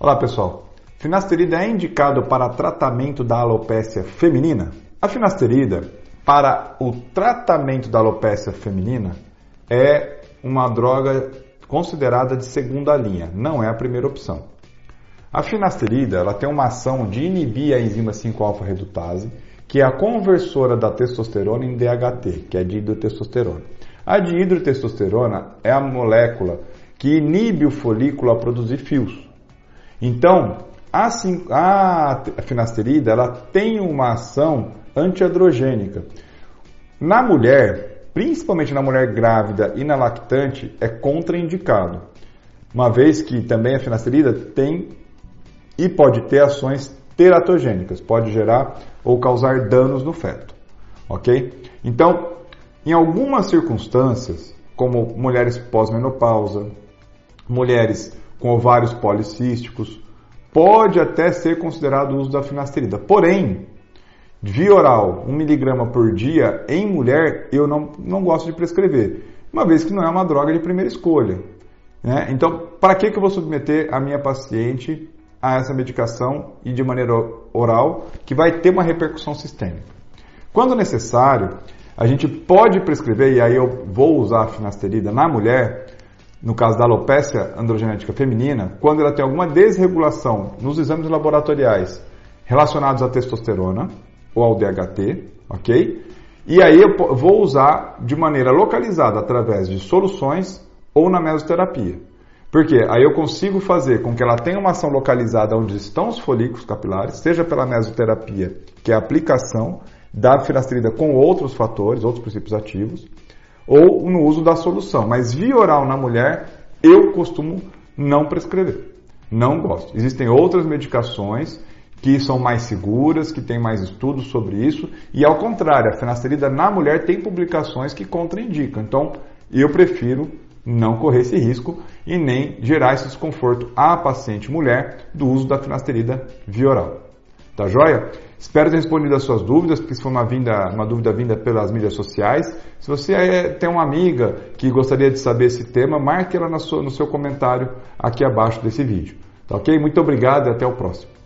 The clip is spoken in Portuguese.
Olá pessoal, finasterida é indicado para tratamento da alopecia feminina? A finasterida para o tratamento da alopecia feminina é uma droga considerada de segunda linha, não é a primeira opção. A finasterida ela tem uma ação de inibir a enzima 5-alfa-redutase, que é a conversora da testosterona em DHT, que é dihidrotestosterona. A dihidrotestosterona é a molécula que inibe o folículo a produzir fios. Então, a, a finasterida ela tem uma ação antiandrogênica. Na mulher, principalmente na mulher grávida e na lactante, é contraindicado. Uma vez que também a finasterida tem e pode ter ações teratogênicas, pode gerar ou causar danos no feto. Ok? Então, em algumas circunstâncias, como mulheres pós-menopausa, mulheres com ovários policísticos, pode até ser considerado o uso da finasterida. Porém, via oral, 1 miligrama por dia em mulher, eu não, não gosto de prescrever, uma vez que não é uma droga de primeira escolha. Né? Então, para que, que eu vou submeter a minha paciente a essa medicação e de maneira oral, que vai ter uma repercussão sistêmica? Quando necessário, a gente pode prescrever, e aí eu vou usar a finasterida na mulher, no caso da alopecia androgenética feminina, quando ela tem alguma desregulação nos exames laboratoriais relacionados à testosterona ou ao DHT, ok? E aí eu vou usar de maneira localizada através de soluções ou na mesoterapia. Porque aí eu consigo fazer com que ela tenha uma ação localizada onde estão os folículos capilares, seja pela mesoterapia, que é a aplicação da finasterida com outros fatores, outros princípios ativos, ou no uso da solução. Mas via oral na mulher, eu costumo não prescrever. Não gosto. Existem outras medicações que são mais seguras, que têm mais estudos sobre isso, e ao contrário, a finasterida na mulher tem publicações que contraindicam. Então, eu prefiro não correr esse risco e nem gerar esse desconforto à paciente mulher do uso da finasterida via oral. Tá joia? Espero ter respondido as suas dúvidas, porque se for uma, vinda, uma dúvida vinda pelas mídias sociais. Se você é, tem uma amiga que gostaria de saber esse tema, marque ela no seu comentário aqui abaixo desse vídeo. Tá ok? Muito obrigado e até o próximo.